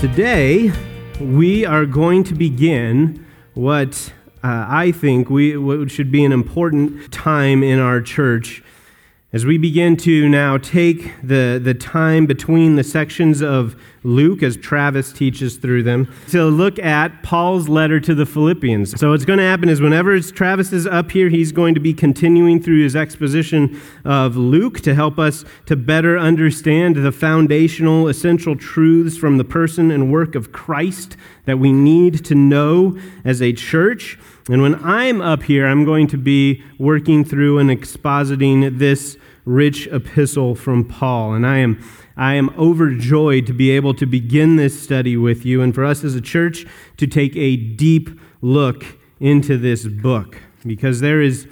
Today, we are going to begin what uh, I think we, what should be an important time in our church as we begin to now take the, the time between the sections of Luke, as Travis teaches through them, to look at Paul's letter to the Philippians. So, what's going to happen is whenever Travis is up here, he's going to be continuing through his exposition of Luke to help us to better understand the foundational, essential truths from the person and work of Christ that we need to know as a church. And when I'm up here, I'm going to be working through and expositing this rich epistle from Paul. And I am, I am overjoyed to be able to begin this study with you and for us as a church to take a deep look into this book because there is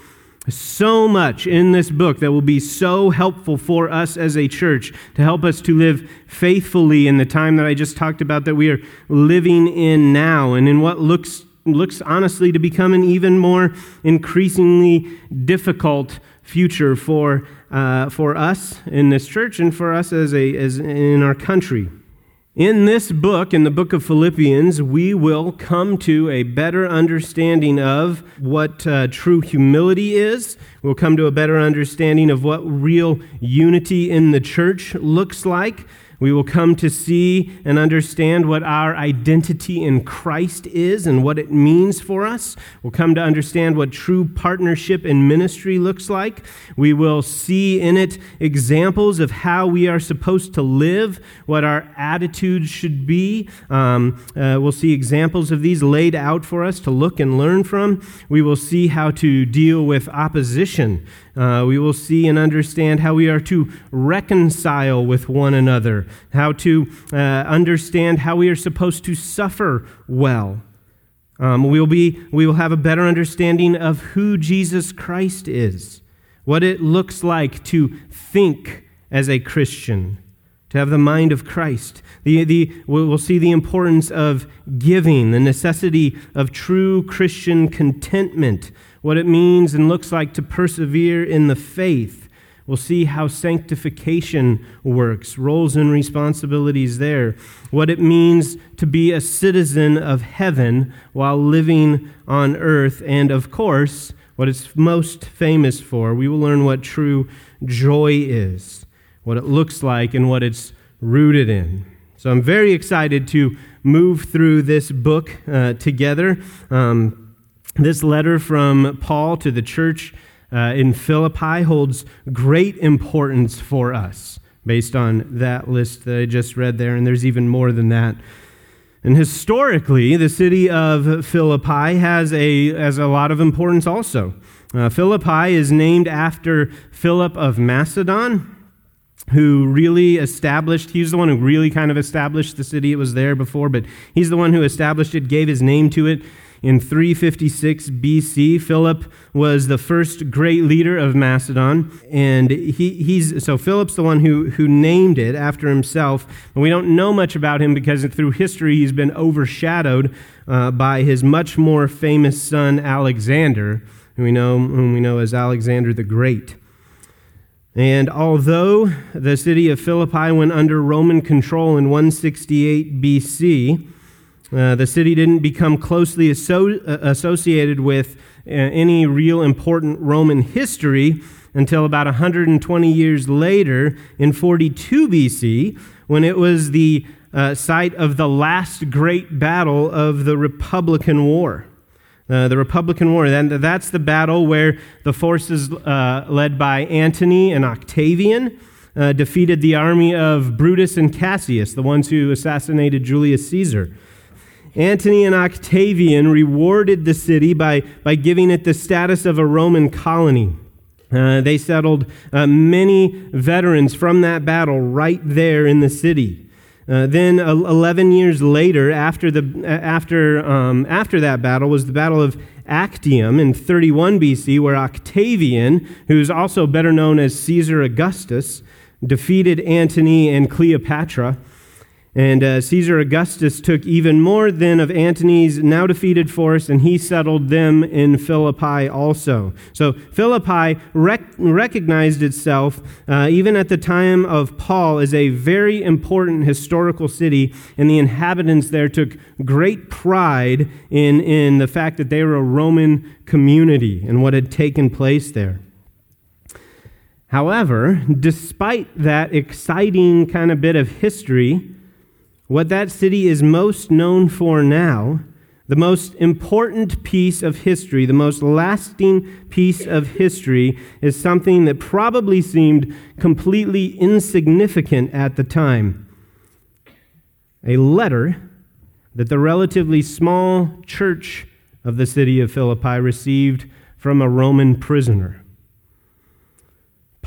so much in this book that will be so helpful for us as a church to help us to live faithfully in the time that I just talked about that we are living in now and in what looks looks honestly to become an even more increasingly difficult future for, uh, for us in this church and for us as, a, as in our country. In this book, in the book of Philippians, we will come to a better understanding of what uh, true humility is. We'll come to a better understanding of what real unity in the church looks like. We will come to see and understand what our identity in Christ is and what it means for us. We'll come to understand what true partnership in ministry looks like. We will see in it examples of how we are supposed to live, what our attitudes should be. Um, uh, we'll see examples of these laid out for us to look and learn from. We will see how to deal with opposition uh, we will see and understand how we are to reconcile with one another, how to uh, understand how we are supposed to suffer well. Um, we'll be, we will have a better understanding of who Jesus Christ is, what it looks like to think as a Christian, to have the mind of Christ. The, the, we'll see the importance of giving, the necessity of true Christian contentment what it means and looks like to persevere in the faith. We'll see how sanctification works, roles and responsibilities there. What it means to be a citizen of heaven while living on earth. And of course, what it's most famous for. We will learn what true joy is, what it looks like, and what it's rooted in. So I'm very excited to move through this book uh, together. Um, this letter from Paul to the church uh, in Philippi holds great importance for us based on that list that I just read there, and there's even more than that. And historically, the city of Philippi has a, has a lot of importance also. Uh, Philippi is named after Philip of Macedon, who really established, he's the one who really kind of established the city. It was there before, but he's the one who established it, gave his name to it. In 356 BC, Philip was the first great leader of Macedon, and he, he's so Philip's the one who, who named it after himself. And we don't know much about him because through history he's been overshadowed uh, by his much more famous son Alexander, who we know, whom we know as Alexander the Great. And although the city of Philippi went under Roman control in 168 BC, uh, the city didn't become closely asso- uh, associated with uh, any real important Roman history until about 120 years later in 42 BC, when it was the uh, site of the last great battle of the Republican War. Uh, the Republican War. And that's the battle where the forces led by Antony and Octavian defeated the army of Brutus and Cassius, the ones who assassinated Julius Caesar. Antony and Octavian rewarded the city by, by giving it the status of a Roman colony. Uh, they settled uh, many veterans from that battle right there in the city. Uh, then, 11 years later, after, the, after, um, after that battle, was the Battle of Actium in 31 BC, where Octavian, who's also better known as Caesar Augustus, defeated Antony and Cleopatra And uh, Caesar Augustus took even more than of Antony's now defeated force, and he settled them in Philippi also. So Philippi rec- recognized itself, uh, even at the time of Paul, as a very important historical city, and the inhabitants there took great pride in, in the fact that they were a Roman community and what had taken place there. However, despite that exciting kind of bit of history, what that city is most known for now, the most important piece of history, the most lasting piece of history, is something that probably seemed completely insignificant at the time. A letter that the relatively small church of the city of Philippi received from a Roman prisoner.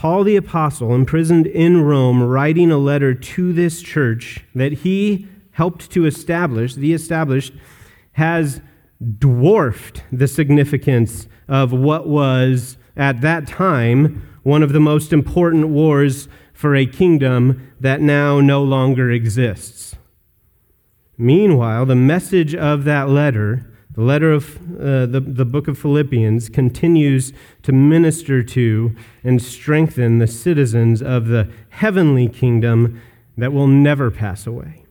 Paul the Apostle, imprisoned in Rome, writing a letter to this church that he helped to establish, the established, has dwarfed the significance of what was, at that time, one of the most important wars for a kingdom that now no longer exists. Meanwhile, the message of that letter the letter of uh, the, the book of Philippians continues to minister to and strengthen the citizens of the heavenly kingdom that will never pass away.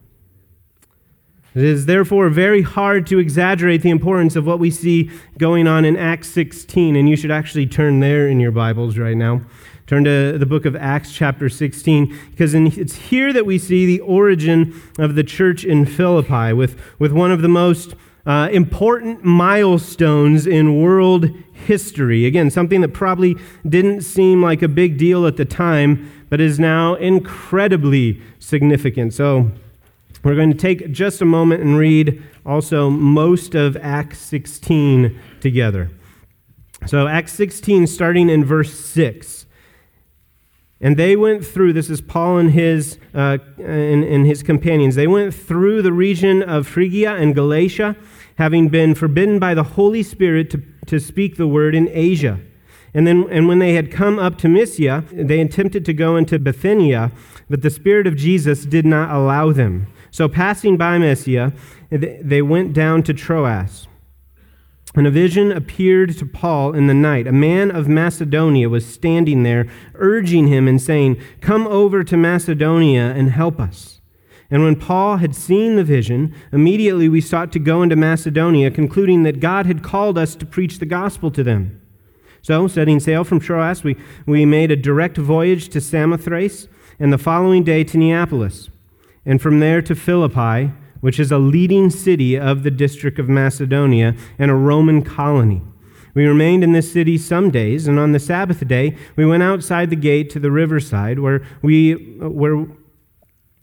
It is therefore very hard to exaggerate the importance of what we see going on in Acts 16, and you should actually turn there in your Bibles right now. Turn to the book of Acts, chapter 16, because it's here that we see the origin of the church in Philippi with, with one of the most uh, important milestones in world history. Again, something that probably didn't seem like a big deal at the time, but is now incredibly significant. So, we're going to take just a moment and read also most of Acts 16 together. So, Acts 16, starting in verse 6. And they went through, this is Paul and his, uh, and, and his companions, they went through the region of Phrygia and Galatia, having been forbidden by the Holy Spirit to, to speak the word in Asia. And then, and when they had come up to Mysia, they attempted to go into Bithynia, but the Spirit of Jesus did not allow them. So, passing by Mysia, they went down to Troas. And a vision appeared to Paul in the night. A man of Macedonia was standing there, urging him and saying, Come over to Macedonia and help us. And when Paul had seen the vision, immediately we sought to go into Macedonia, concluding that God had called us to preach the gospel to them. So, setting sail from Troas, we, we made a direct voyage to Samothrace, and the following day to Neapolis, and from there to Philippi which is a leading city of the district of Macedonia and a Roman colony. We remained in this city some days, and on the Sabbath day, we went outside the gate to the riverside where we, where,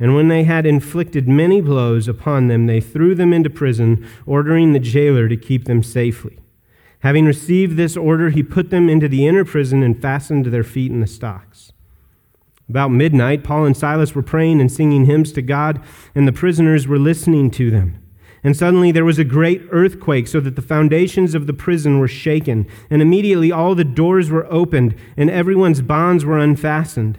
And when they had inflicted many blows upon them, they threw them into prison, ordering the jailer to keep them safely. Having received this order, he put them into the inner prison and fastened their feet in the stocks. About midnight, Paul and Silas were praying and singing hymns to God, and the prisoners were listening to them. And suddenly there was a great earthquake, so that the foundations of the prison were shaken. And immediately all the doors were opened, and everyone's bonds were unfastened.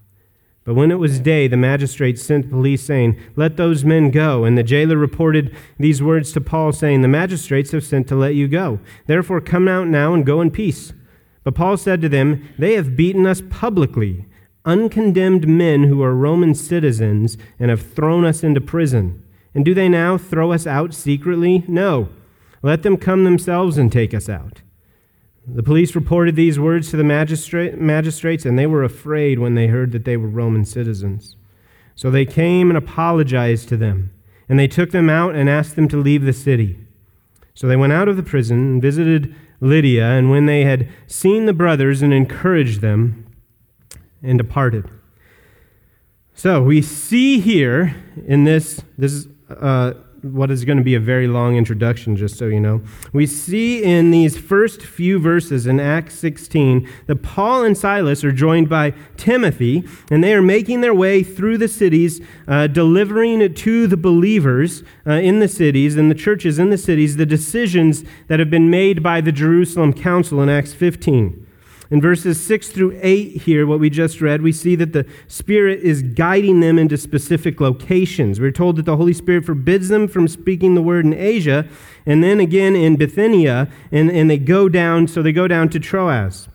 But when it was day, the magistrates sent police, saying, Let those men go. And the jailer reported these words to Paul, saying, The magistrates have sent to let you go. Therefore, come out now and go in peace. But Paul said to them, They have beaten us publicly, uncondemned men who are Roman citizens, and have thrown us into prison. And do they now throw us out secretly? No. Let them come themselves and take us out. The police reported these words to the magistrate, magistrates, and they were afraid when they heard that they were Roman citizens. So they came and apologized to them, and they took them out and asked them to leave the city. So they went out of the prison and visited Lydia, and when they had seen the brothers and encouraged them, and departed. So we see here in this, this uh, what is going to be a very long introduction, just so you know. We see in these first few verses in Acts 16 that Paul and Silas are joined by Timothy, and they are making their way through the cities, uh, delivering to the believers uh, in the cities and the churches in the cities the decisions that have been made by the Jerusalem Council in Acts 15. In verses 6 through 8 here, what we just read, we see that the Spirit is guiding them into specific locations. We're told that the Holy Spirit forbids them from speaking the word in Asia, and then again in Bithynia, and, and they go down, so they go down to Troas.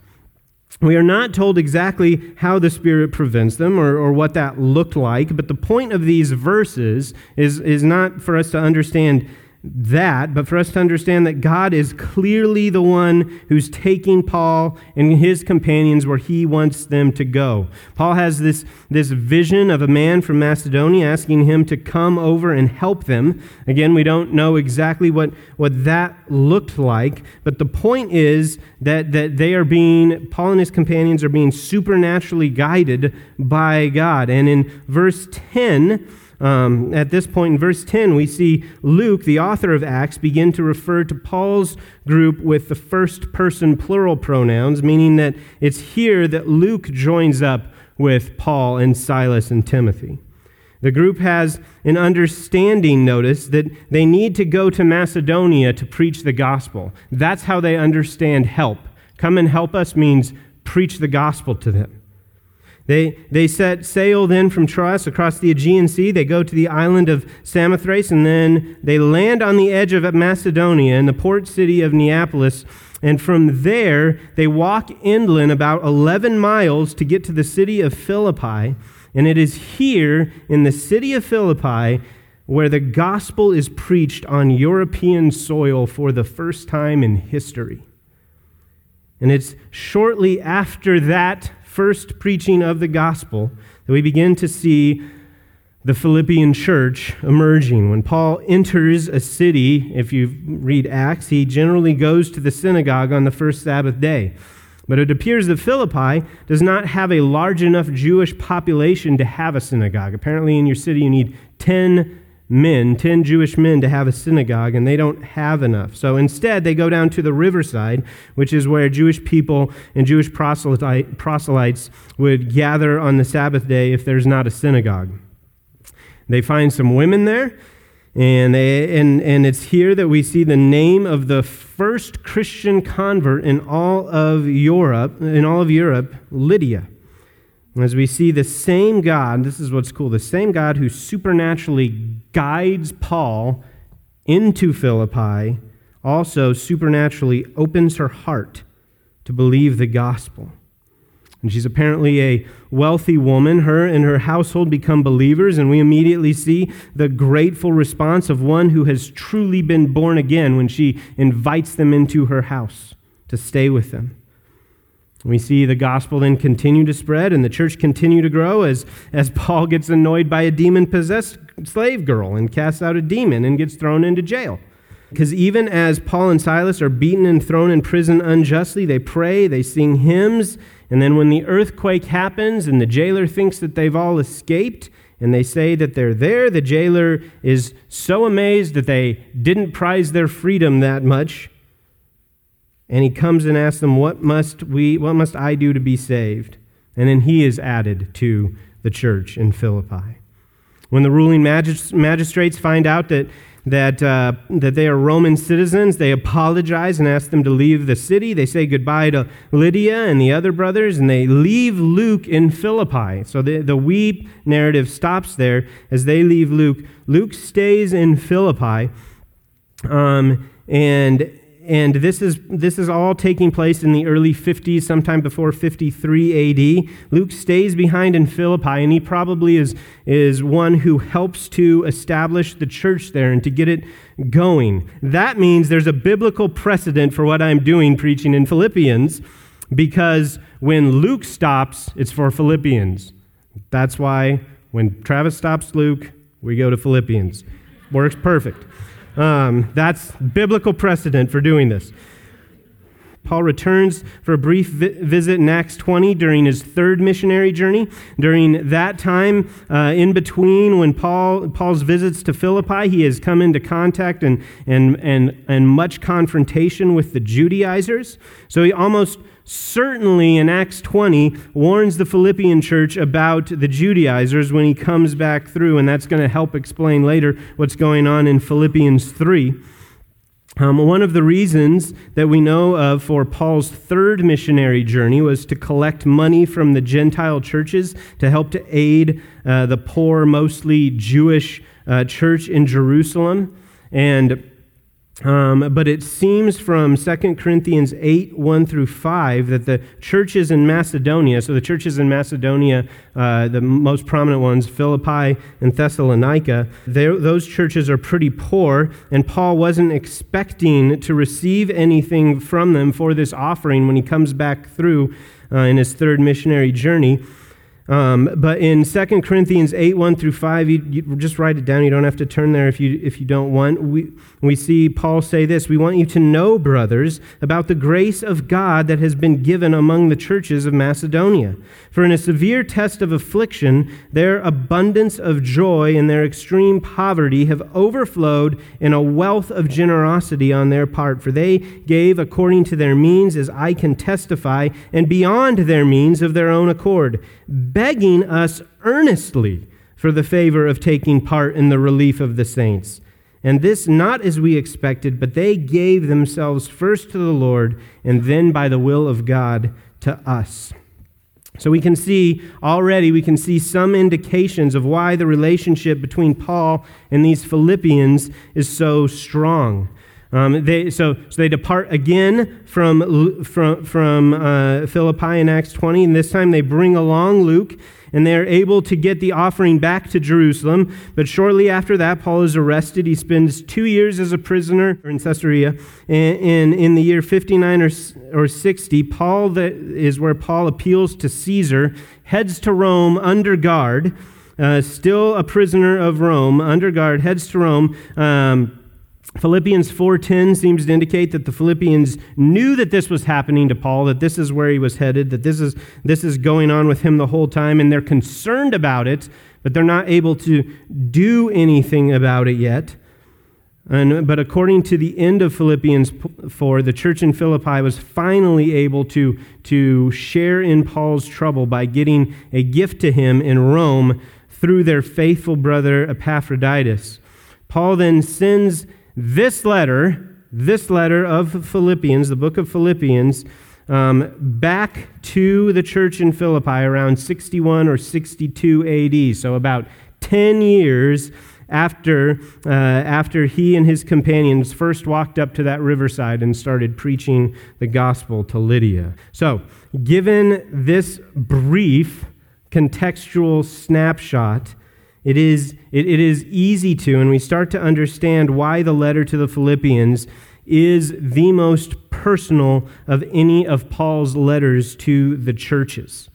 We are not told exactly how the Spirit prevents them or, or what that looked like, but the point of these verses is, is not for us to understand that, but for us to understand that God is clearly the one who's taking Paul and his companions where he wants them to go. Paul has this, this vision of a man from Macedonia asking him to come over and help them. Again, we don't know exactly what, what that looked like, but the point is that, that they are being, Paul and his companions are being supernaturally guided by God. And in verse 10, um, at this point in verse 10, we see Luke, the author of Acts, begin to refer to Paul's group with the first person plural pronouns, meaning that it's here that Luke joins up with Paul and Silas and Timothy. The group has an understanding, notice, that they need to go to Macedonia to preach the gospel. That's how they understand help. Come and help us means preach the gospel to them. They, they set sail then from Troas across the Aegean Sea. They go to the island of Samothrace, and then they land on the edge of Macedonia in the port city of Neapolis. And from there, they walk inland about 11 miles to get to the city of Philippi. And it is here in the city of Philippi where the gospel is preached on European soil for the first time in history. And it's shortly after that first preaching of the gospel that we begin to see the Philippian church emerging. When Paul enters a city, if you read Acts, he generally goes to the synagogue on the first Sabbath day. But it appears that Philippi does not have a large enough Jewish population to have a synagogue. Apparently, in your city, you need 10 men, 10 Jewish men, to have a synagogue, and they don't have enough. So instead, they go down to the riverside, which is where Jewish people and Jewish proselytes would gather on the Sabbath day if there's not a synagogue. They find some women there, and, they, and, and it's here that we see the name of the first Christian convert in all of Europe, in all of Europe, Lydia. As we see the same God, this is what's cool, the same God who supernaturally guides Paul into Philippi also supernaturally opens her heart to believe the gospel. And she's apparently a wealthy woman. Her and her household become believers, and we immediately see the grateful response of one who has truly been born again when she invites them into her house to stay with them. We see the gospel then continue to spread and the church continue to grow as, as Paul gets annoyed by a demon possessed slave girl and casts out a demon and gets thrown into jail. Because even as Paul and Silas are beaten and thrown in prison unjustly, they pray, they sing hymns, and then when the earthquake happens and the jailer thinks that they've all escaped, and they say that they're there, the jailer is so amazed that they didn't prize their freedom that much. And he comes and asks them, What must we what must I do to be saved? And then he is added to the church in Philippi. When the ruling magistrates find out that that, uh, that they are Roman citizens. They apologize and ask them to leave the city. They say goodbye to Lydia and the other brothers, and they leave Luke in Philippi. So the, the we narrative stops there as they leave Luke. Luke stays in Philippi, um, and and this is, this is all taking place in the early 50s, sometime before 53 AD. Luke stays behind in Philippi, and he probably is, is one who helps to establish the church there and to get it going. That means there's a biblical precedent for what I'm doing preaching in Philippians, because when Luke stops, it's for Philippians. That's why when Travis stops Luke, we go to Philippians. Works perfect. Um, that's biblical precedent for doing this. Paul returns for a brief vi- visit in Acts 20 during his third missionary journey. During that time, uh, in between when Paul, Paul's visits to Philippi, he has come into contact and, and, and, and much confrontation with the Judaizers. So he almost certainly in Acts 20 warns the Philippian church about the Judaizers when he comes back through, and that's going to help explain later what's going on in Philippians 3. Um, one of the reasons that we know of for Paul's third missionary journey was to collect money from the Gentile churches to help to aid uh, the poor, mostly Jewish uh, church in Jerusalem. And um, but it seems from 2 Corinthians 8, 1 through 5, that the churches in Macedonia, so the churches in Macedonia, uh, the most prominent ones, Philippi and Thessalonica, those churches are pretty poor, and Paul wasn't expecting to receive anything from them for this offering when he comes back through uh, in his third missionary journey. Um, but in 2 Corinthians 8, 1 through 5, you, you, just write it down. You don't have to turn there if you, if you don't want. We, we see Paul say this We want you to know, brothers, about the grace of God that has been given among the churches of Macedonia. For in a severe test of affliction, their abundance of joy and their extreme poverty have overflowed in a wealth of generosity on their part. For they gave according to their means, as I can testify, and beyond their means of their own accord begging us earnestly for the favor of taking part in the relief of the saints. And this not as we expected, but they gave themselves first to the Lord, and then by the will of God to us. So we can see already, we can see some indications of why the relationship between Paul and these Philippians is so strong. Um, they, so, so they depart again from, from, from uh, Philippi in Acts 20, and this time they bring along Luke, and they're able to get the offering back to Jerusalem. But shortly after that, Paul is arrested. He spends two years as a prisoner in Caesarea. And, and in the year 59 or, or 60, Paul that is where Paul appeals to Caesar, heads to Rome under guard, uh, still a prisoner of Rome, under guard, heads to Rome. Um, Philippians 4:10 seems to indicate that the Philippians knew that this was happening to Paul, that this is where he was headed, that this is this is going on with him the whole time and they're concerned about it, but they're not able to do anything about it yet. And, but according to the end of Philippians 4, the church in Philippi was finally able to, to share in Paul's trouble by getting a gift to him in Rome through their faithful brother Epaphroditus. Paul then sends this letter, this letter of Philippians, the book of Philippians, um, back to the church in Philippi around 61 or 62 AD, so about 10 years after, uh, after he and his companions first walked up to that riverside and started preaching the gospel to Lydia. So, given this brief contextual snapshot, it is, it, it is easy to, and we start to understand why the letter to the Philippians is the most personal of any of Paul's letters to the churches.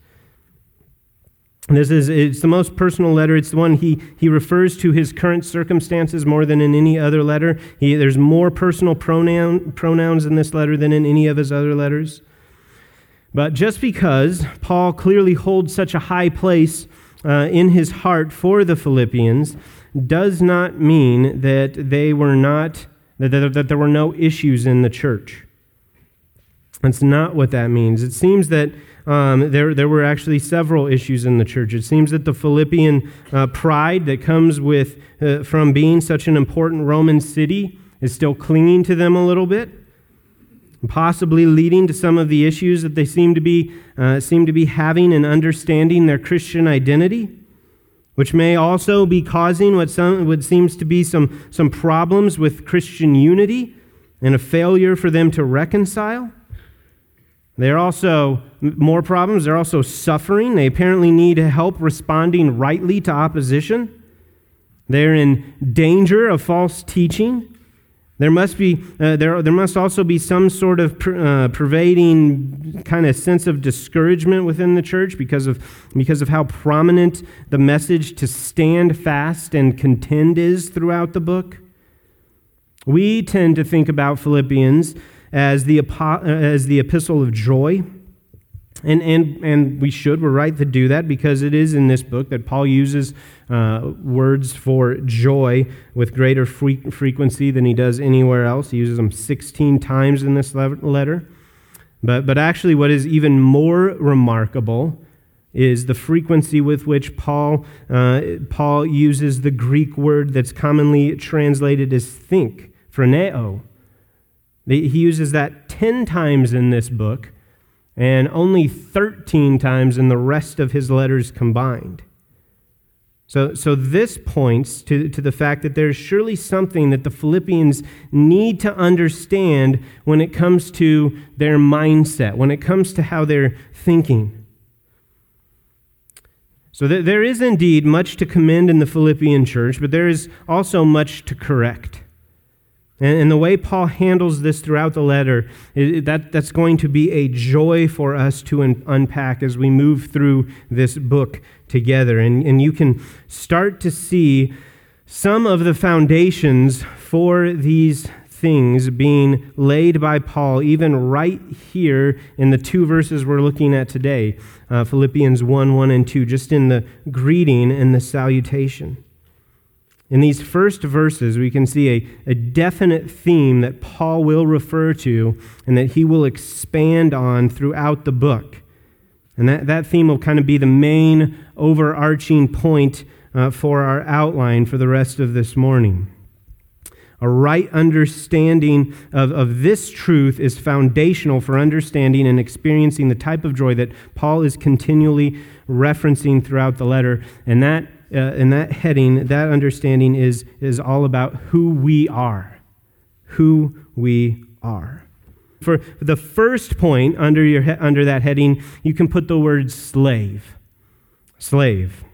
This is it's the most personal letter. It's the one he, he refers to his current circumstances more than in any other letter. He, there's more personal pronoun, pronouns in this letter than in any of his other letters. But just because Paul clearly holds such a high place uh, in his heart for the Philippians does not mean that they were not that, that, there were no issues in the church. That's not what that means. It seems that um, there, there were actually several issues in the church. It seems that the Philippian uh, pride that comes with uh, from being such an important Roman city is still clinging to them a little bit, possibly leading to some of the issues that they seem to be uh, seem to be having in understanding their Christian identity which may also be causing what, some, what seems to be some, some problems with Christian unity and a failure for them to reconcile. There are also more problems. They're also suffering. They apparently need help responding rightly to opposition. They're in danger of false teaching. There must, be, uh, there, there must also be some sort of per, uh, pervading kind of sense of discouragement within the church because of, because of how prominent the message to stand fast and contend is throughout the book. We tend to think about Philippians as the, as the epistle of joy. And, and, and we should, we're right to do that because it is in this book that Paul uses uh, words for joy with greater fre- frequency than he does anywhere else. He uses them 16 times in this letter. But, but actually, what is even more remarkable is the frequency with which Paul, uh, Paul uses the Greek word that's commonly translated as think, phroneo. He uses that 10 times in this book and only 13 times in the rest of his letters combined. So, so this points to, to the fact that there's surely something that the Philippians need to understand when it comes to their mindset, when it comes to how they're thinking. So th- there is indeed much to commend in the Philippian church, but there is also much to correct. And, the way Paul handles this throughout the letter, that, that's going to be a joy for us to un- unpack as we move through this book together. And, and you can start to see some of the foundations for these things being laid by Paul, even right here in the two verses we're looking at today uh, Philippians 1 1 and 2, just in the greeting and the salutation. In these first verses, we can see a, a definite theme that Paul will refer to and that he will expand on throughout the book. And that, that theme will kind of be the main overarching point uh, for our outline for the rest of this morning. A right understanding of, of this truth is foundational for understanding and experiencing the type of joy that Paul is continually referencing throughout the letter. And that uh, in that heading, that understanding is, is all about who we are. Who we are. For the first point under, your, under that heading, you can put the word slave. Slave.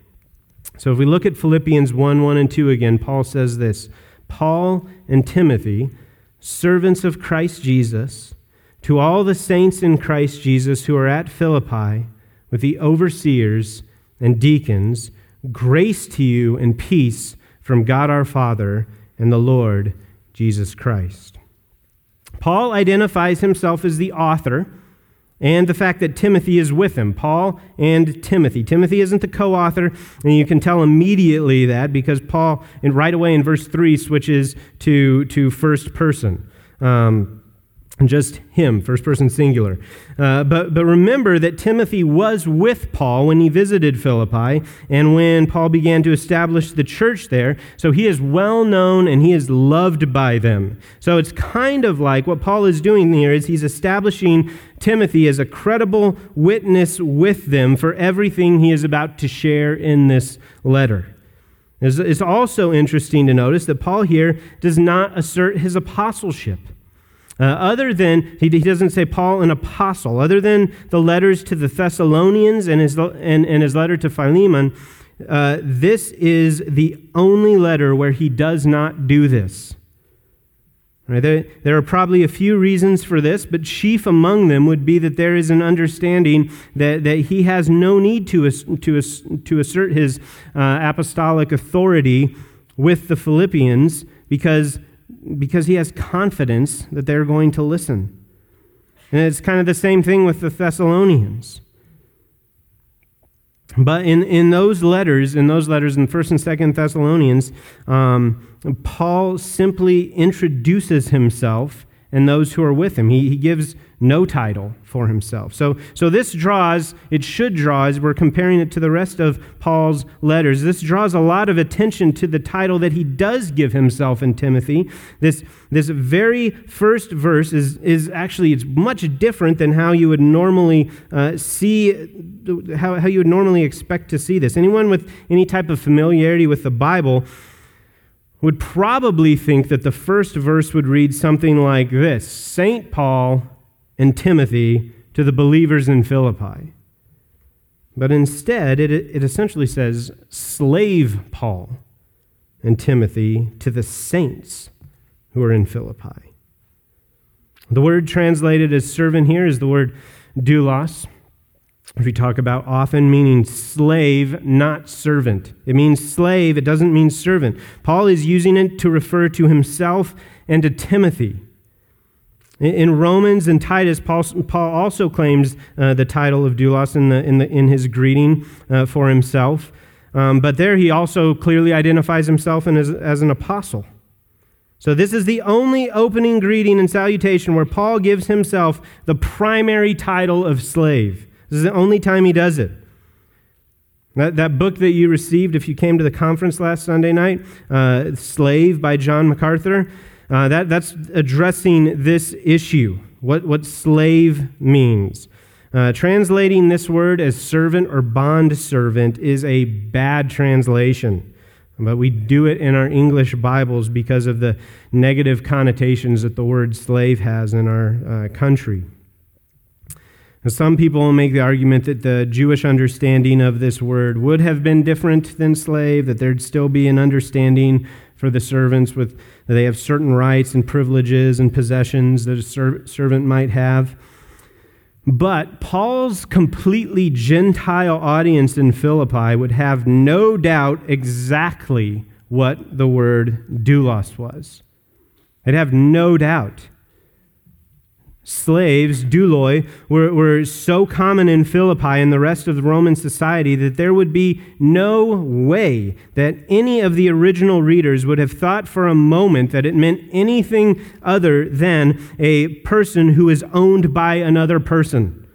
So if we look at Philippians 1 1 and 2 again, Paul says this Paul and Timothy, servants of Christ Jesus, to all the saints in Christ Jesus who are at Philippi, with the overseers and deacons, Grace to you and peace from God our Father and the Lord Jesus Christ. Paul identifies himself as the author and the fact that Timothy is with him. Paul and Timothy. Timothy isn't the co author, and you can tell immediately that because Paul, and right away in verse 3, switches to, to first person. Um, just him, first person singular. Uh, but, but remember that Timothy was with Paul when he visited Philippi and when Paul began to establish the church there. So he is well known and he is loved by them. So it's kind of like what Paul is doing here is he's establishing Timothy as a credible witness with them for everything he is about to share in this letter. It's also interesting to notice that Paul here does not assert his apostleship. Uh, other than, he, he, doesn't say Paul an apostle, other than the letters to the Thessalonians and his, and, and his letter to Philemon, uh, this is the only letter where he does not do this. Right, there, there are probably a few reasons for this, but chief among them would be that there is an understanding that, that he has no need to, to, to assert his uh, apostolic authority with the Philippians because, because he has confidence that they're going to listen. And it's kind of the same thing with the Thessalonians. But in, in those letters, in those letters in 1st and 2nd Thessalonians, um, Paul simply introduces himself and those who are with him. He, he gives no title for himself. So, so this draws, it should draw, as we're comparing it to the rest of Paul's letters, this draws a lot of attention to the title that he does give himself in Timothy. This, this very first verse is, is actually, it's much different than how you would normally uh, see, how, how you would normally expect to see this. Anyone with any type of familiarity with the Bible would probably think that the first verse would read something like this St. Paul and Timothy to the believers in Philippi. But instead, it, it essentially says slave Paul and Timothy to the saints who are in Philippi. The word translated as servant here is the word doulos we talk about often, meaning slave, not servant. It means slave, it doesn't mean servant. Paul is using it to refer to himself and to Timothy. In Romans and Titus, Paul, Paul also claims uh, the title of doulos in, the, in, the, in his greeting uh, for himself. Um, but there he also clearly identifies himself as, as an apostle. So, this is the only opening greeting and salutation where Paul gives himself the primary title of slave. This is the only time he does it. That, that book that you received if you came to the conference last Sunday night, uh, Slave by John MacArthur, uh, that, that's addressing this issue, what, what slave means. Uh, translating this word as servant or bond servant is a bad translation, but we do it in our English Bibles because of the negative connotations that the word slave has in our uh, country. Some people make the argument that the Jewish understanding of this word would have been different than slave, that there'd still be an understanding for the servants with that they have certain rights and privileges and possessions that a ser- servant might have. But Paul's completely Gentile audience in Philippi would have no doubt exactly what the word doulos was. They'd have no doubt slaves, douloi, were, were so common in Philippi and the rest of the Roman society that there would be no way that any of the original readers would have thought for a moment that it meant anything other than a person who is owned by another person,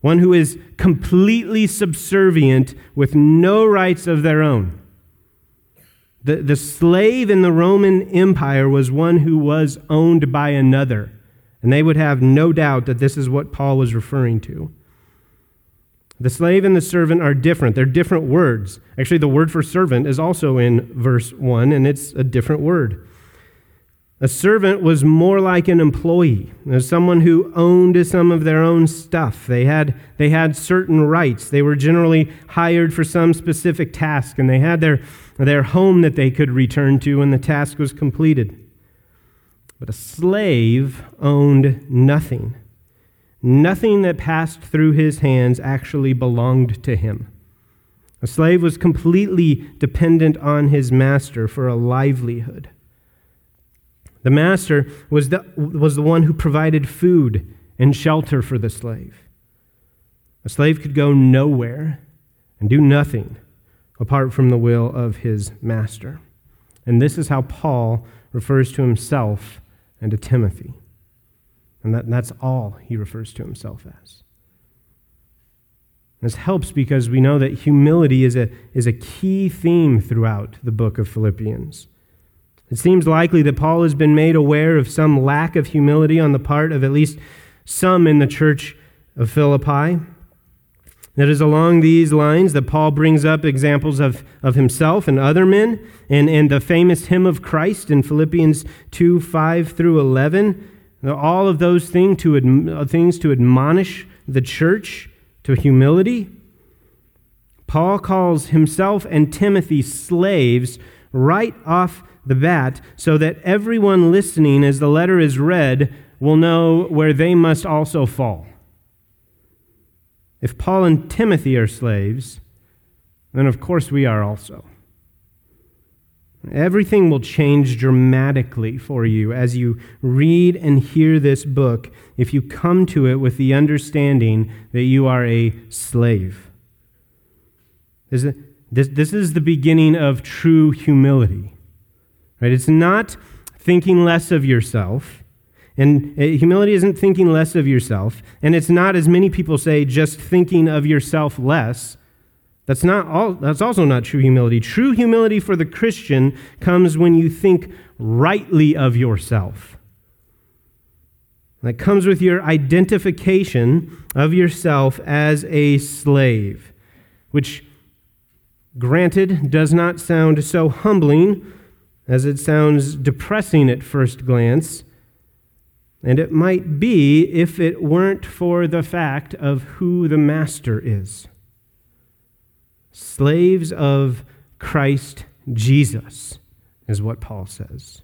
one who is completely subservient with no rights of their own. The, the slave in the Roman Empire was one who was owned by another. And they would have no doubt that this is what Paul was referring to. The slave and the servant are different. They're different words. Actually, the word for servant is also in verse 1, and it's a different word. A servant was more like an employee, as someone who owned some of their own stuff. They had, they had certain rights. They were generally hired for some specific task, and they had their, their home that they could return to when the task was completed. But a slave owned nothing. Nothing that passed through his hands actually belonged to him. A slave was completely dependent on his master for a livelihood. The master was the, was the one who provided food and shelter for the slave. A slave could go nowhere and do nothing apart from the will of his master. And this is how Paul refers to himself and to Timothy. And that, that's all he refers to himself as. This helps because we know that humility is a, is a key theme throughout the book of Philippians. It seems likely that Paul has been made aware of some lack of humility on the part of at least some in the church of Philippi. It is along these lines that Paul brings up examples of, of himself and other men, and, and the famous hymn of Christ in Philippians 2 5 through 11. All of those thing to, uh, things to admonish the church to humility. Paul calls himself and Timothy slaves right off the bat so that everyone listening as the letter is read will know where they must also fall. If Paul and Timothy are slaves, then of course we are also. Everything will change dramatically for you as you read and hear this book if you come to it with the understanding that you are a slave. This, this is the beginning of true humility. Right? It's not thinking less of yourself. And uh, humility isn't thinking less of yourself. And it's not, as many people say, just thinking of yourself less. That's, not all, that's also not true humility. True humility for the Christian comes when you think rightly of yourself. That comes with your identification of yourself as a slave, which, granted, does not sound so humbling as it sounds depressing at first glance. And it might be if it weren't for the fact of who the master is. Slaves of Christ Jesus is what Paul says.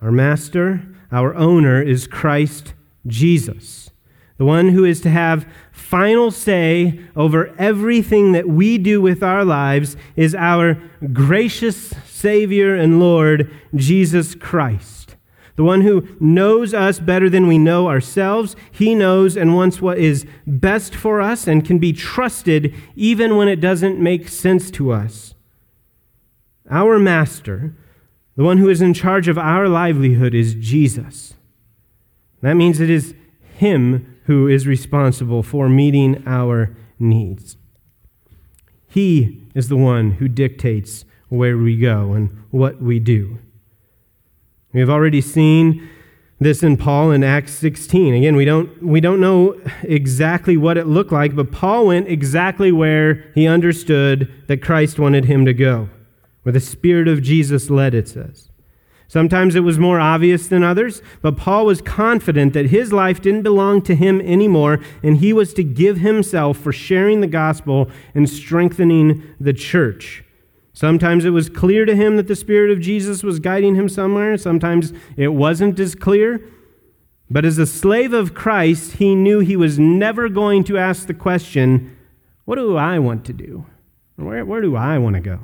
Our master, our owner, is Christ Jesus, the one who is to have final say over everything that we do with our lives is our gracious Savior and Lord, Jesus Christ. The one who knows us better than we know ourselves. He knows and wants what is best for us and can be trusted even when it doesn't make sense to us. Our Master, the one who is in charge of our livelihood, is Jesus. That means it is Him who is responsible for meeting our needs. He is the one who dictates where we go and what we do. We have already seen this in Paul in Acts 16. Again, we don't, we don't know exactly what it looked like, but Paul went exactly where he understood that Christ wanted him to go, where the Spirit of Jesus led, it says. Sometimes it was more obvious than others, but Paul was confident that his life didn't belong to him anymore, and he was to give himself for sharing the gospel and strengthening the church. Sometimes it was clear to him that the Spirit of Jesus was guiding him somewhere, sometimes it wasn't as clear. But as a slave of Christ, he knew he was never going to ask the question, What do I want to do? Where, where do I want to go?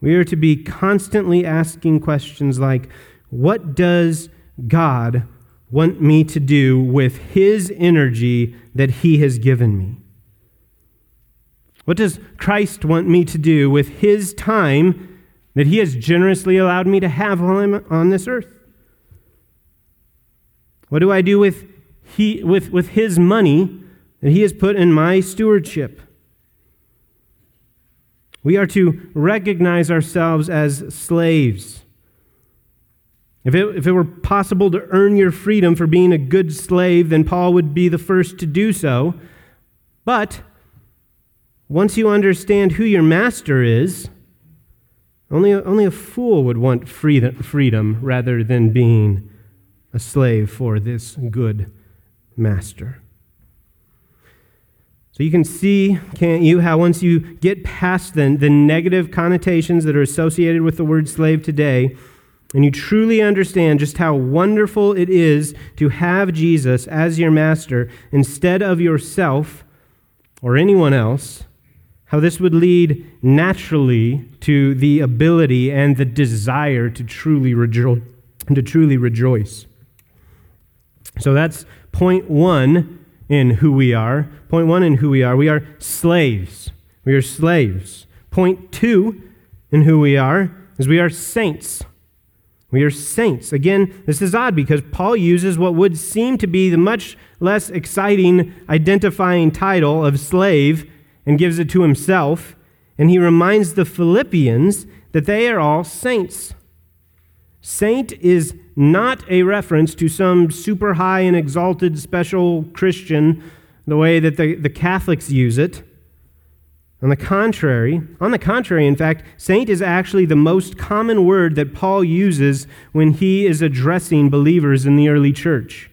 We are to be constantly asking questions like What does God want me to do with His energy that He has given me? What does Christ want me to do with His time that He has generously allowed me to have while I'm on this earth? What do I do with, he, with, with His money that He has put in my stewardship? We are to recognize ourselves as slaves. If it, if it were possible to earn your freedom for being a good slave, then Paul would be the first to do so. But once you understand who your master is, only, only a fool would want freedom rather than being a slave for this good master. So you can see, can't you, how once you get past the, the negative connotations that are associated with the word slave today, and you truly understand just how wonderful it is to have Jesus as your master instead of yourself or anyone else, how this would lead naturally to the ability and the desire to truly rejoice. To truly rejoice. So that's point one in who we are. Point one in who we are we are slaves. We are slaves. Point two in who we are is we are saints. We are saints. Again, this is odd because Paul uses what would seem to be the much less exciting identifying title of slave and gives it to himself. And he reminds the Philippians that they are all saints. Saint is not a reference to some super high and exalted special Christian the way that the, the Catholics use it. On the contrary, on the contrary, in fact, saint is actually the most common word that Paul uses when he is addressing believers in the early church.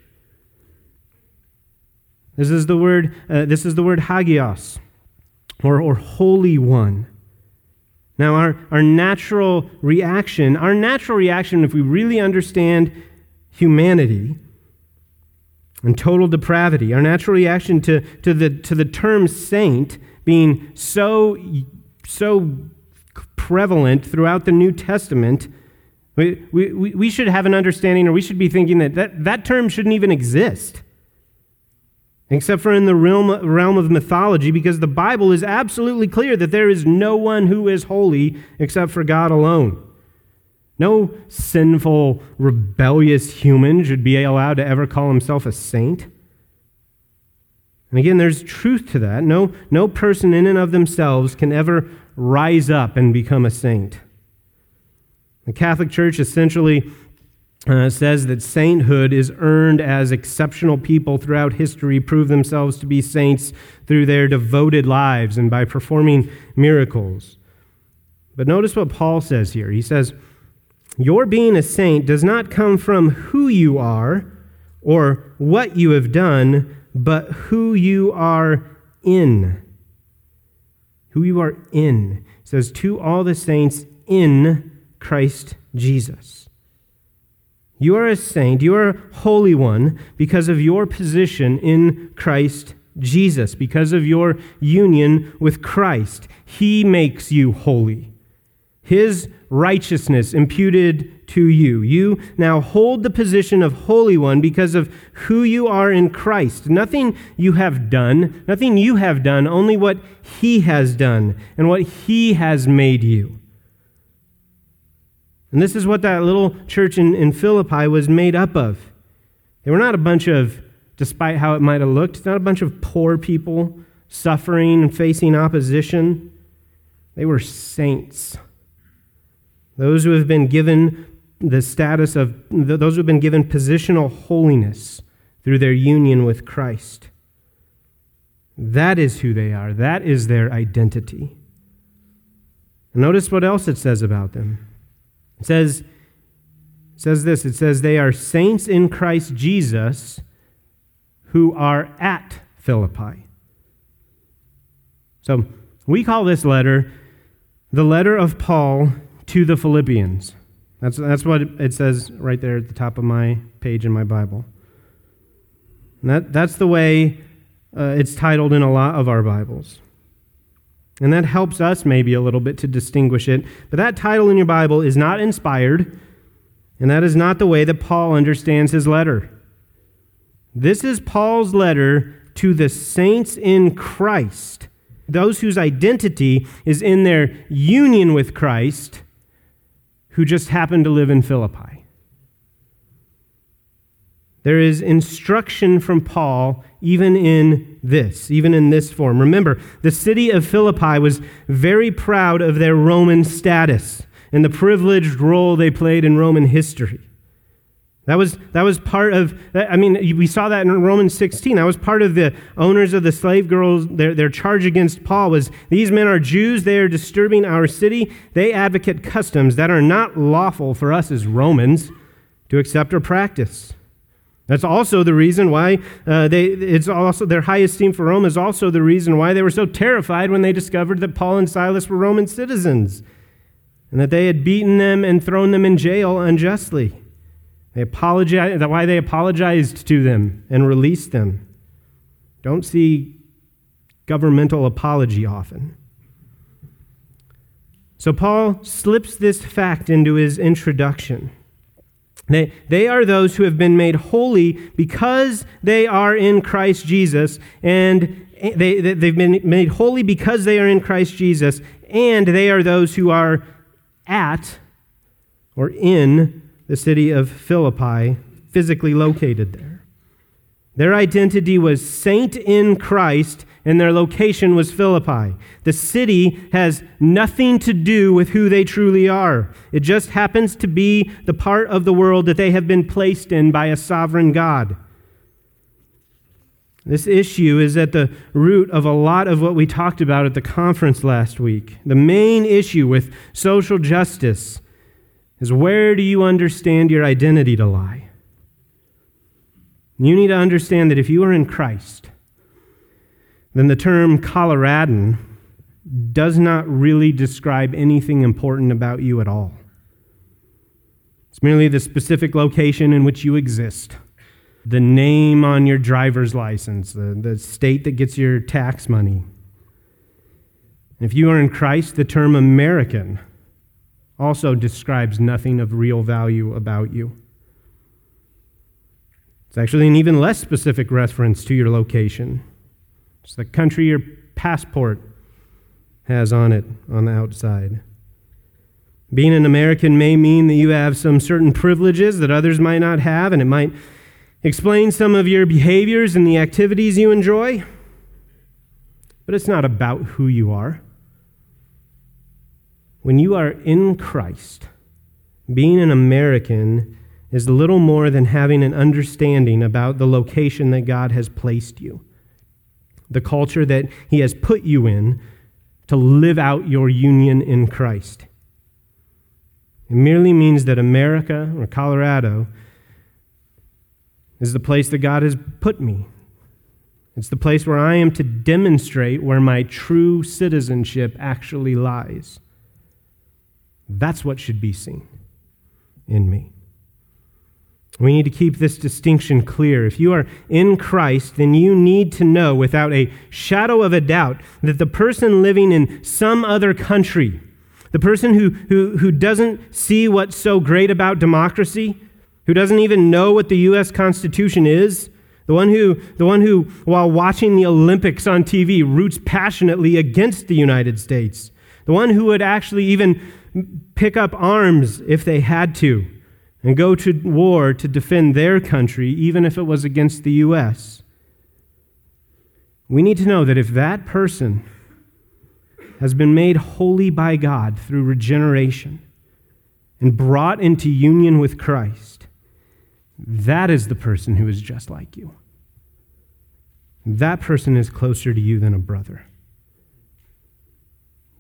This is the word, uh, this is the word hagios, or, or holy one. Now, our, our natural reaction, our natural reaction, if we really understand humanity and total depravity, our natural reaction to, to, the, to the term saint being so, so prevalent throughout the New Testament, we, we, we should have an understanding, or we should be thinking that that, that term shouldn't even exist, except for in the realm, realm of mythology, because the Bible is absolutely clear that there is no one who is holy except for God alone. No sinful, rebellious human should be allowed to ever call himself a saint. And again, there's truth to that. No, no person in and of themselves can ever rise up and become a saint. The Catholic Church essentially uh, says that sainthood is earned as exceptional people throughout history prove themselves to be saints through their devoted lives and by performing miracles. But notice what Paul says here. He says, Your being a saint does not come from who you are or what you have done but who you are in. Who you are in. Says, to all the saints in Christ Jesus. You are a saint, you are a holy one because of your position in Christ Jesus, because of your union with Christ. He makes you holy. His righteousness imputed to you. You now hold the position of Holy One because of who you are in Christ. Nothing you have done, nothing you have done, only what He has done and what He has made you. And this is what that little church in, in Philippi was made up of. They were not a bunch of, despite how it might have looked, it's not a bunch of poor people suffering and facing opposition. They were saints those who have been given the status of, those who have been given positional holiness through their union with Christ. That is who they are. That is their identity. notice what else it says about them. It says, it says this it says, they are saints in Christ Jesus who are at Philippi. So we call this letter the letter of Paul to the Philippians. That's, that's what it says right there at the top of my page in my Bible. And that, that's the way uh, it's titled in a lot of our Bibles. And that helps us maybe a little bit to distinguish it. But that title in your Bible is not inspired, and that is not the way that Paul understands his letter. This is Paul's letter to the saints in Christ, those whose identity is in their union with Christ who just happened to live in Philippi. There is instruction from Paul even in this, even in this form. Remember, the city of Philippi was very proud of their Roman status and the privileged role they played in Roman history. That was, that was part of, I mean, we saw that in Romans 16. That was part of the owners of the slave girls, their, their charge against Paul was these men are Jews, they are disturbing our city. They advocate customs that are not lawful for us as Romans to accept or practice. That's also the reason why uh, they, it's also their high esteem for Rome is also the reason why they were so terrified when they discovered that Paul and Silas were Roman citizens and that they had beaten them and thrown them in jail unjustly. They apologize, why they apologized to them and released them. Don't see governmental apology often. So Paul slips this fact into his introduction. They, they are those who have been made holy because they are in Christ Jesus, and they, they've been made holy because they are in Christ Jesus, and they are those who are at or in the city of Philippi, physically located there. Their identity was saint in Christ, and their location was Philippi. The city has nothing to do with who they truly are. It just happens to be the part of the world that they have been placed in by a sovereign God. This issue is at the root of a lot of what we talked about at the conference last week. The main issue with social justice is where do you understand your identity to lie? You need to understand that if you are in Christ, then the term Coloradan does not really describe anything important about you at all. It's merely the specific location in which you exist the name on your driver's license, the, the state that gets your tax money. If you are in Christ, the term American also describes nothing of real value about you. It's actually an even less specific reference to your location. It's the country your passport has on it on the outside. Being an American may mean that you have some certain privileges that others might not have, and it might explain some of your behaviors and the activities you enjoy, but it's not about who you are. When you are in Christ, being an American is little more than having an understanding about the location that God has placed you, the culture that He has put you in to live out your union in Christ. It merely means that America or Colorado is the place that God has put me. It's the place where I am to demonstrate where my true citizenship actually lies. That's what should be seen in me. We need to keep this distinction clear. If you are in Christ, then you need to know without a shadow of a doubt that the person living in some other country, the person who, who, who doesn't see what's so great about democracy, who doesn't even know what the U.S. Constitution is, the one who, the one who, while watching the Olympics on TV, roots passionately against the United States, the one who would actually even pick up arms if they had to and go to war to defend their country, even if it was against the U.S. We need to know that if that person has been made holy by God through regeneration and brought into union with Christ, that is the person who is just like you. That person is closer to you than a brother.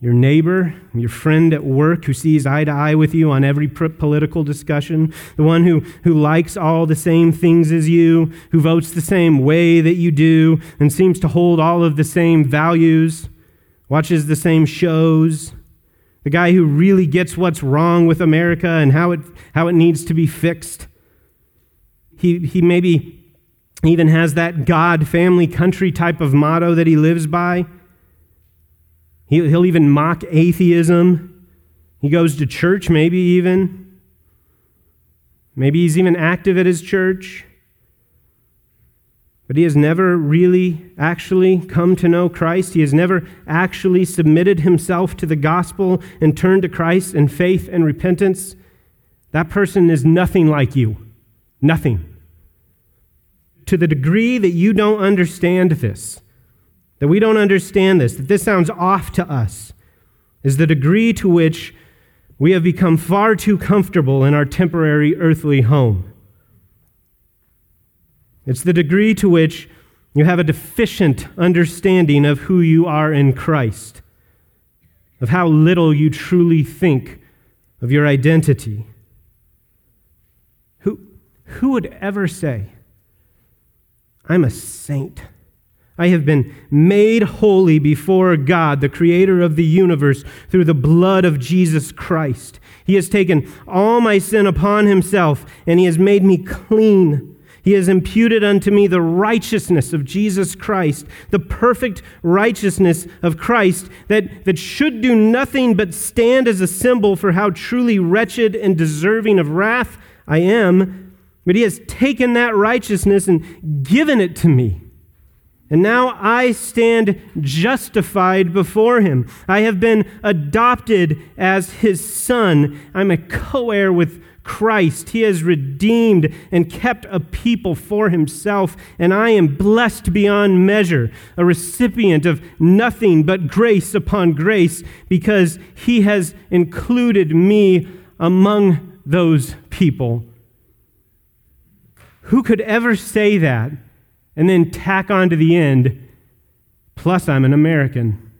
Your neighbor, your friend at work who sees eye to eye with you on every political discussion, the one who, who likes all the same things as you, who votes the same way that you do, and seems to hold all of the same values, watches the same shows, the guy who really gets what's wrong with America and how it, how it needs to be fixed. He, he maybe even has that God, family, country type of motto that he lives by. He, he'll even mock atheism. He goes to church, maybe even. Maybe he's even active at his church. But he has never really actually come to know Christ. He has never actually submitted himself to the gospel and turned to Christ in faith and repentance. That person is nothing like you. Nothing to the degree that you don't understand this, that we don't understand this, that this sounds off to us, is the degree to which we have become far too comfortable in our temporary earthly home. It's the degree to which you have a deficient understanding of who you are in Christ, of how little you truly think of your identity. Who, who would ever say I'm a saint. I have been made holy before God, the creator of the universe, through the blood of Jesus Christ. He has taken all my sin upon himself, and he has made me clean. He has imputed unto me the righteousness of Jesus Christ, the perfect righteousness of Christ that, that should do nothing but stand as a symbol for how truly wretched and deserving of wrath I am but he has taken that righteousness and given it to me. And now I stand justified before him. I have been adopted as his son. I'm a co heir with Christ. He has redeemed and kept a people for himself, and I am blessed beyond measure, a recipient of nothing but grace upon grace, because he has included me among those people who could ever say that and then tack on to the end, plus I'm an American.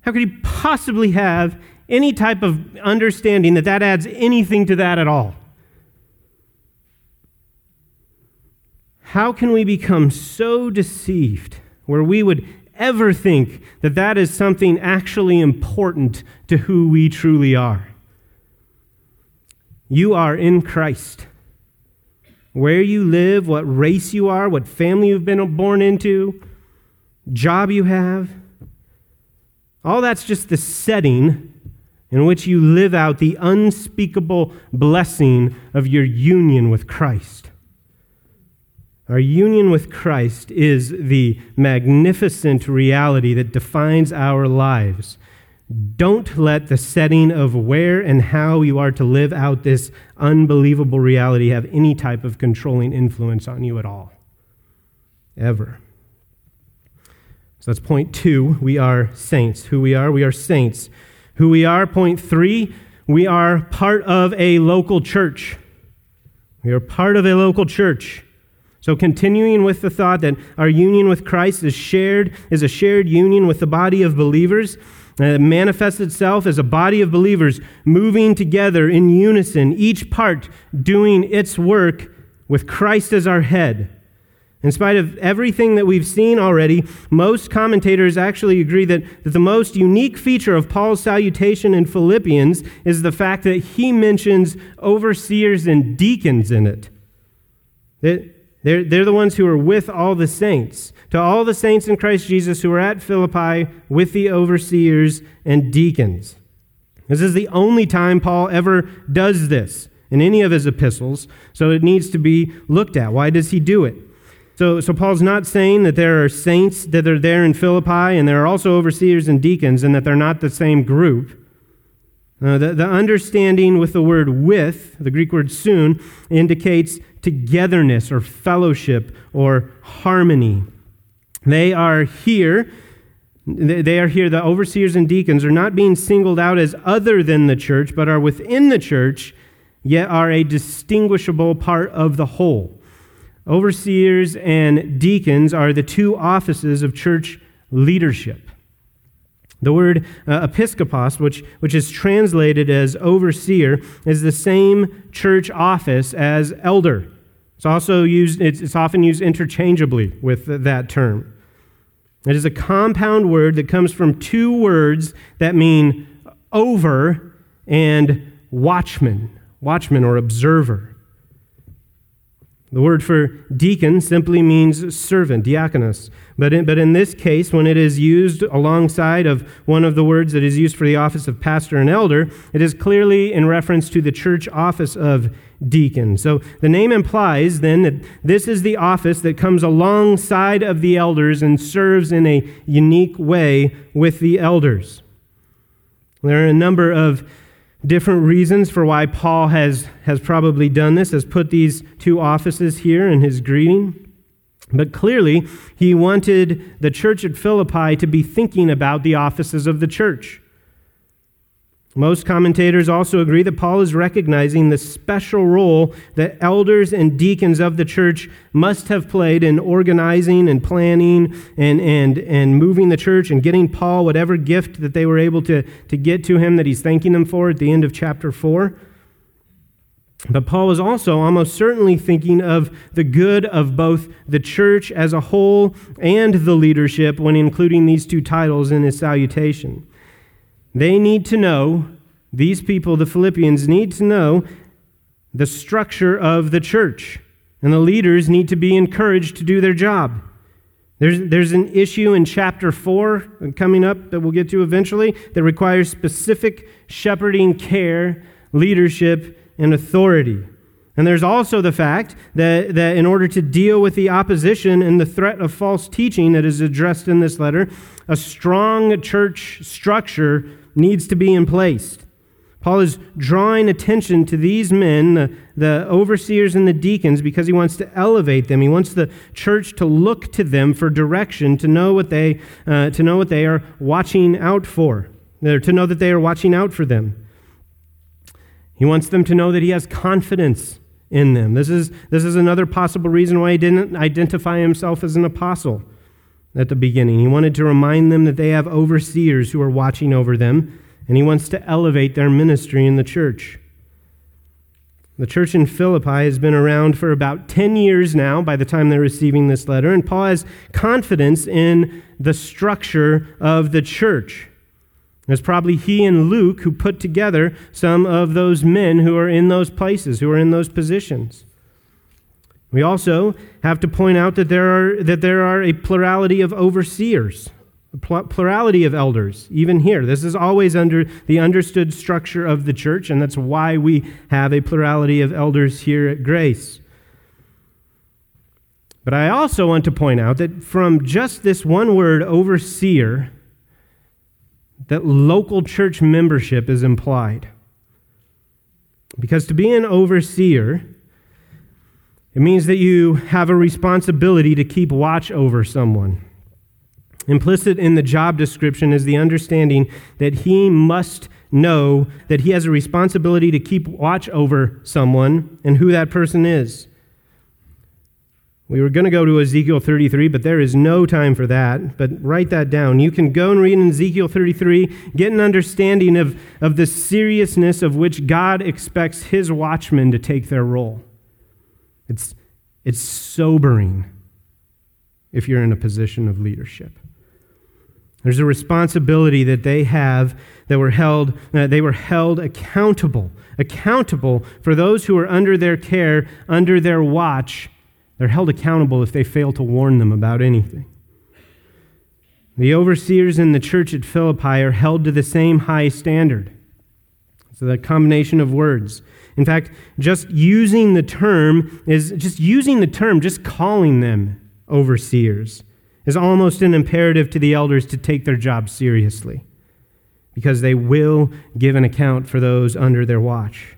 How could he possibly have any type of understanding that that adds anything to that at all? How can we become so deceived where we would ever think that that is something actually important to who we truly are? You are in Christ. Where you live, what race you are, what family you've been born into, job you have, all that's just the setting in which you live out the unspeakable blessing of your union with Christ. Our union with Christ is the magnificent reality that defines our lives. Don't let the setting of where and how you are to live out this unbelievable reality have any type of controlling influence on you at all. Ever. So that's point two. We are saints. Who we are, we are saints. Who we are, point three, we are part of a local church. We are part of a local church. So, continuing with the thought that our union with Christ is shared, is a shared union with the body of believers, it manifests itself as a body of believers moving together in unison, each part doing its work with Christ as our head. In spite of everything that we've seen already, most commentators actually agree that, that the most unique feature of Paul's salutation in Philippians is the fact that he mentions overseers and deacons in it. That they're, they're the ones who are with all the saints. To all the saints in Christ Jesus who are at Philippi with the overseers and deacons. This is the only time Paul ever does this in any of his epistles, so it needs to be looked at. Why does he do it? So, so Paul's not saying that there are saints that are there in Philippi and there are also overseers and deacons and that they're not the same group. Uh, the, the understanding with the word with, the Greek word soon, indicates togetherness or fellowship or harmony. They are here. They are here. The overseers and deacons are not being singled out as other than the church, but are within the church, yet are a distinguishable part of the whole. Overseers and deacons are the two offices of church leadership. The word uh, episkopos, which, which is translated as overseer, is the same church office as elder. It's also used, it's, often used interchangeably with that term. It is a compound word that comes from two words that mean over and watchman, watchman or observer. The word for deacon simply means servant, diakonos. But in, but in this case, when it is used alongside of one of the words that is used for the office of pastor and elder, it is clearly in reference to the church office of deacon. So the name implies then that this is the office that comes alongside of the elders and serves in a unique way with the elders. There are a number of different reasons for why Paul has, has probably done this, has put these two offices here in his greeting. But clearly, he wanted the church at Philippi to be thinking about the offices of the church. Most commentators also agree that Paul is recognizing the special role that elders and deacons of the church must have played in organizing and planning and, and, and moving the church and getting Paul whatever gift that they were able to, to get to him that he's thanking them for at the end of chapter 4. But Paul was also almost certainly thinking of the good of both the church as a whole and the leadership when including these two titles in his salutation. They need to know, these people, the Philippians, need to know the structure of the church. And the leaders need to be encouraged to do their job. There's, there's an issue in chapter 4 coming up that we'll get to eventually that requires specific shepherding care, leadership, and authority. And there's also the fact that, that in order to deal with the opposition and the threat of false teaching that is addressed in this letter, a strong church structure needs to be in place. Paul is drawing attention to these men, the, the, overseers and the deacons, because he wants to elevate them. He wants the church to look to them for direction, to know what they, uh, to know what they are watching out for, to know that they are watching out for them. He wants them to know that he has confidence in them. This is, this is another possible reason why he didn't identify himself as an apostle at the beginning. He wanted to remind them that they have overseers who are watching over them, and he wants to elevate their ministry in the church. The church in Philippi has been around for about 10 years now by the time they're receiving this letter, and Paul has confidence in the structure of the church. It's probably he and Luke who put together some of those men who are in those places, who are in those positions. We also have to point out that there are, that there are a plurality of overseers, a plurality of elders, even here. This is always under the understood structure of the church, and that's why we have a plurality of elders here at Grace. But I also want to point out that from just this one word, overseer, that local church membership is implied. Because to be an overseer, it means that you have a responsibility to keep watch over someone. Implicit in the job description is the understanding that he must know that he has a responsibility to keep watch over someone and who that person is. We were going to go to Ezekiel 33, but there is no time for that. But write that down. You can go and read in Ezekiel 33, get an understanding of, of the seriousness of which God expects his watchmen to take their role. It's, it's sobering if you're in a position of leadership. There's a responsibility that they have that were held, uh, they were held accountable, accountable for those who are under their care, under their watch they're held accountable if they fail to warn them about anything. The overseers in the church at Philippi are held to the same high standard. So that combination of words. In fact, just using the term is just using the term, just calling them overseers is almost an imperative to the elders to take their job seriously because they will give an account for those under their watch.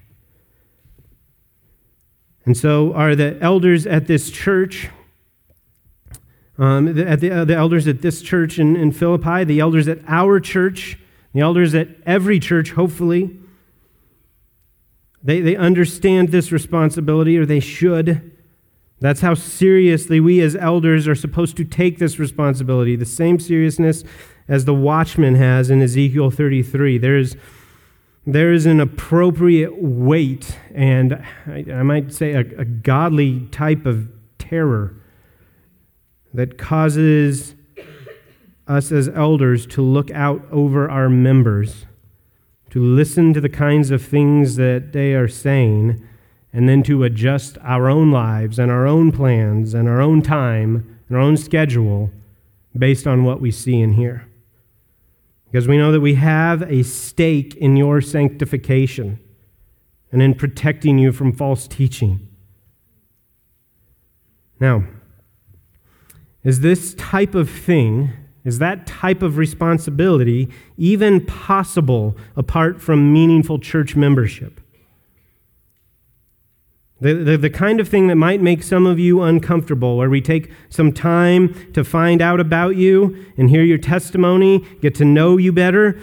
And so are the elders at this church, um, the, at the, uh, the, elders at this church in, in Philippi, the elders at our church, the elders at every church, hopefully. They, they understand this responsibility, or they should. That's how seriously we as elders are supposed to take this responsibility, the same seriousness as the watchman has in Ezekiel 33. There is there is an appropriate weight and I, I might say a, a godly type of terror that causes us as elders to look out over our members, to listen to the kinds of things that they are saying, and then to adjust our own lives and our own plans and our own time and our own schedule based on what we see and hear because we know that we have a stake in your sanctification and in protecting you from false teaching. Now, is this type of thing, is that type of responsibility even possible apart from meaningful church membership? The, the, the, kind of thing that might make some of you uncomfortable, where we take some time to find out about you and hear your testimony, get to know you better,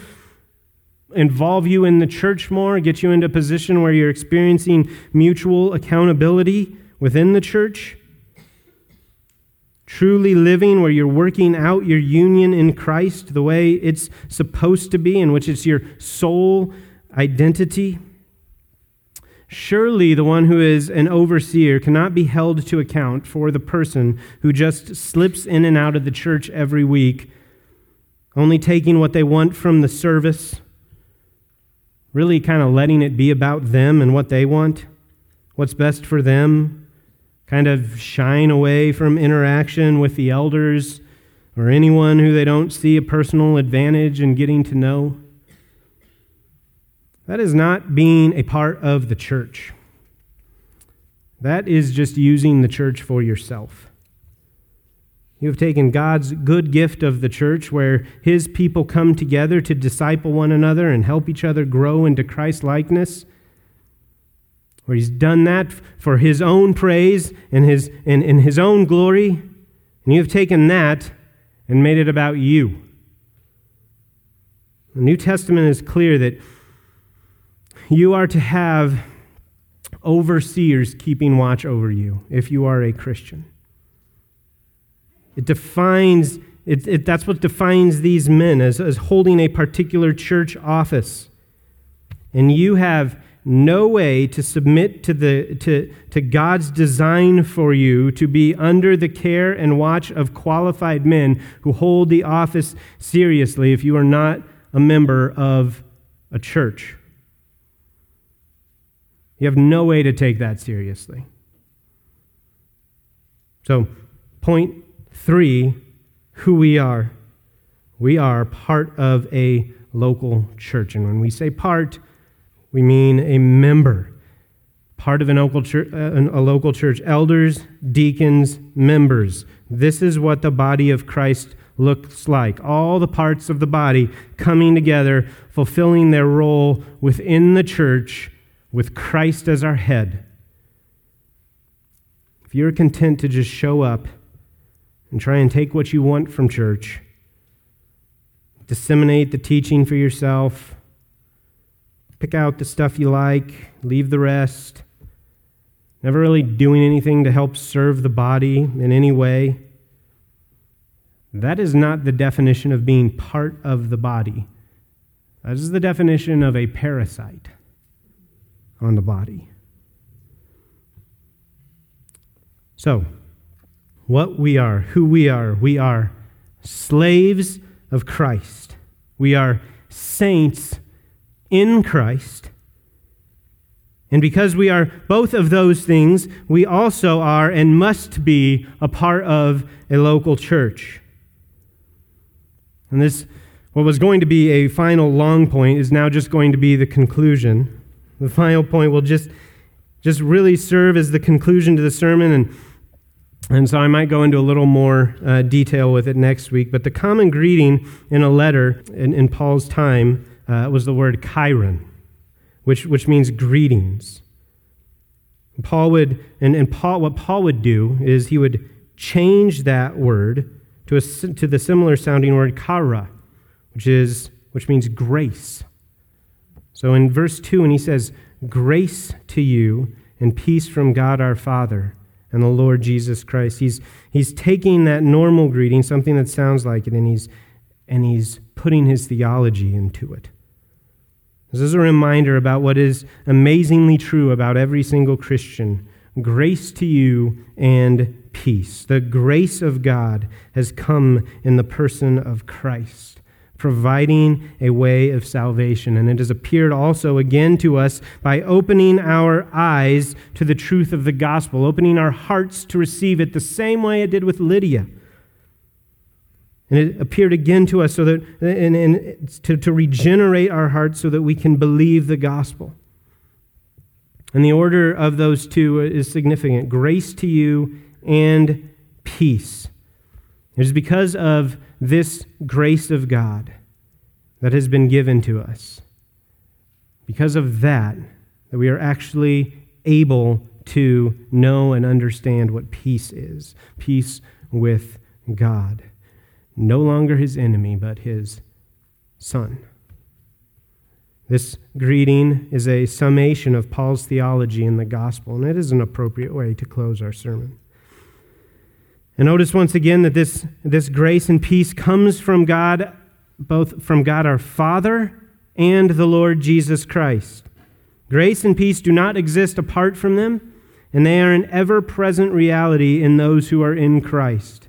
involve you in the church more, get you into a position where you're experiencing mutual accountability within the church. Truly living where you're working out your union in Christ the way it's supposed to be, in which it's your sole identity. Surely the one who is an overseer cannot be held to account for the person who just slips in and out of the church every week, only taking what they want from the service, really kind of letting it be about them and what they want, what's best for them, kind of shying away from interaction with the elders or anyone who they don't see a personal advantage in getting to know. That is not being a part of the church. That is just using the church for yourself. You have taken God's good gift of the church, where his people come together to disciple one another and help each other grow into Christ likeness, where he's done that for his own praise and his, and, and his own glory. And you have taken that and made it about you. The New Testament is clear that you are to have overseers keeping watch over you if you are a Christian. It defines, it, it, that's what defines these men as, as holding a particular church office. And you have no way to submit to, the, to, to God's design for you to be under the care and watch of qualified men who hold the office seriously if you are not a member of a church. You have no way to take that seriously. So, point three who we are. We are part of a local church. And when we say part, we mean a member, part of an local church, uh, a local church. Elders, deacons, members. This is what the body of Christ looks like. All the parts of the body coming together, fulfilling their role within the church with Christ as our head. If you're content to just show up and try and take what you want from church, disseminate the teaching for yourself, Pick out the stuff you like, leave the rest. Never really doing anything to help serve the body in any way. That is not the definition of being part of the body. That is the definition of a parasite on the body. So, what we are, who we are, we are slaves of Christ. We are saints in Christ. And because we are both of those things, we also are and must be a part of a local church. And this, what was going to be a final long point, is now just going to be the conclusion. The final point will just, just really serve as the conclusion to the sermon. And, and so I might go into a little more uh, detail with it next week. But the common greeting in a letter in, in Paul's time uh, was the word chairein, which, which means greetings. Paul would, and, and Paul, what Paul would do is he would change that word to, a, to the similar sounding word kara, which, is, which means grace. So in verse 2, when he says, Grace to you and peace from God our Father and the Lord Jesus Christ, he's, he's taking that normal greeting, something that sounds like it, and he's, and he's putting his theology into it. This is a reminder about what is amazingly true about every single Christian grace to you and peace. The grace of God has come in the person of Christ, providing a way of salvation. And it has appeared also again to us by opening our eyes to the truth of the gospel, opening our hearts to receive it the same way it did with Lydia. And it appeared again to us so that, and, and to, to regenerate our hearts so that we can believe the gospel. And the order of those two is significant grace to you and peace. It is because of this grace of God that has been given to us. Because of that, that we are actually able to know and understand what peace is peace with God no longer his enemy, but his son. This greeting is a summation of Paul's theology in the gospel, and it is an appropriate way to close our sermon. And notice once again that this, this grace and peace comes from God, both from God our Father and the Lord Jesus Christ. Grace and peace do not exist apart from them, and they are an ever present reality in those who are in Christ.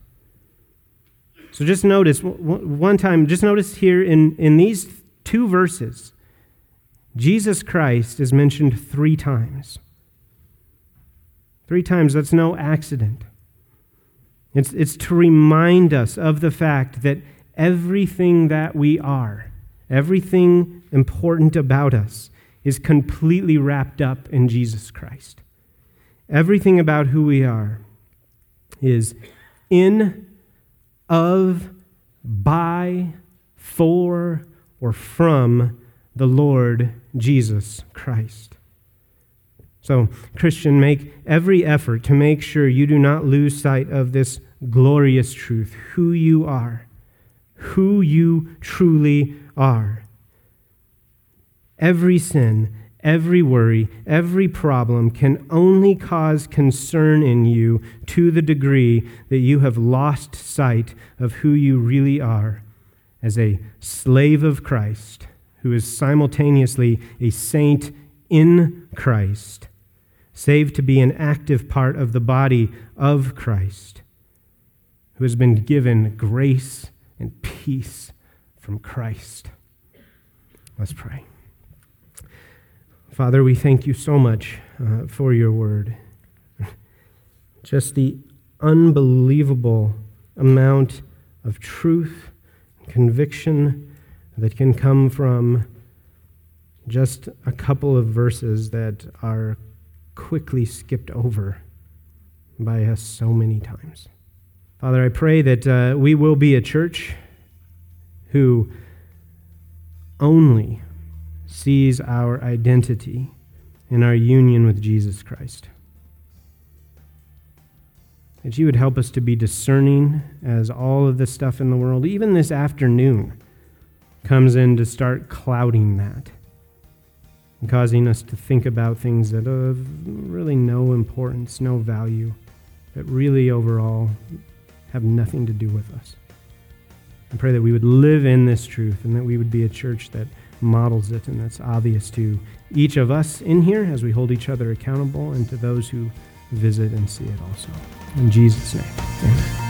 So just notice, one time, just notice here in, in these two verses, Jesus Christ is mentioned three times. Three times, that's no accident. It's, it's to remind us of the fact that everything that we are, everything important about us, is completely wrapped up in Jesus Christ. Everything about who we are is in of, by, for, or from the Lord Jesus Christ. So, Christian, make every effort to make sure you do not lose sight of this glorious truth who you are, who you truly are. Every sin, every worry, every problem can only cause concern in you to the degree that you have lost sight of who you really are as a slave of Christ who is simultaneously a saint in Christ, saved to be an active part of the body of Christ, who has been given grace and peace from Christ. Let's pray. Father, we thank you so much uh, for your word. Just the unbelievable amount of truth, conviction that can come from just a couple of verses that are quickly skipped over by us so many times. Father, I pray that uh, we will be a church who only sees our identity in our union with Jesus Christ. That you would help us to be discerning as all of the stuff in the world, even this afternoon, comes in to start clouding that and causing us to think about things that have really no importance, no value, that really overall have nothing to do with us. I pray that we would live in this truth and that we would be a church that models it, and that's obvious to each of us in here as we hold each other accountable and to those who visit and see it also. In Jesus' name, amen.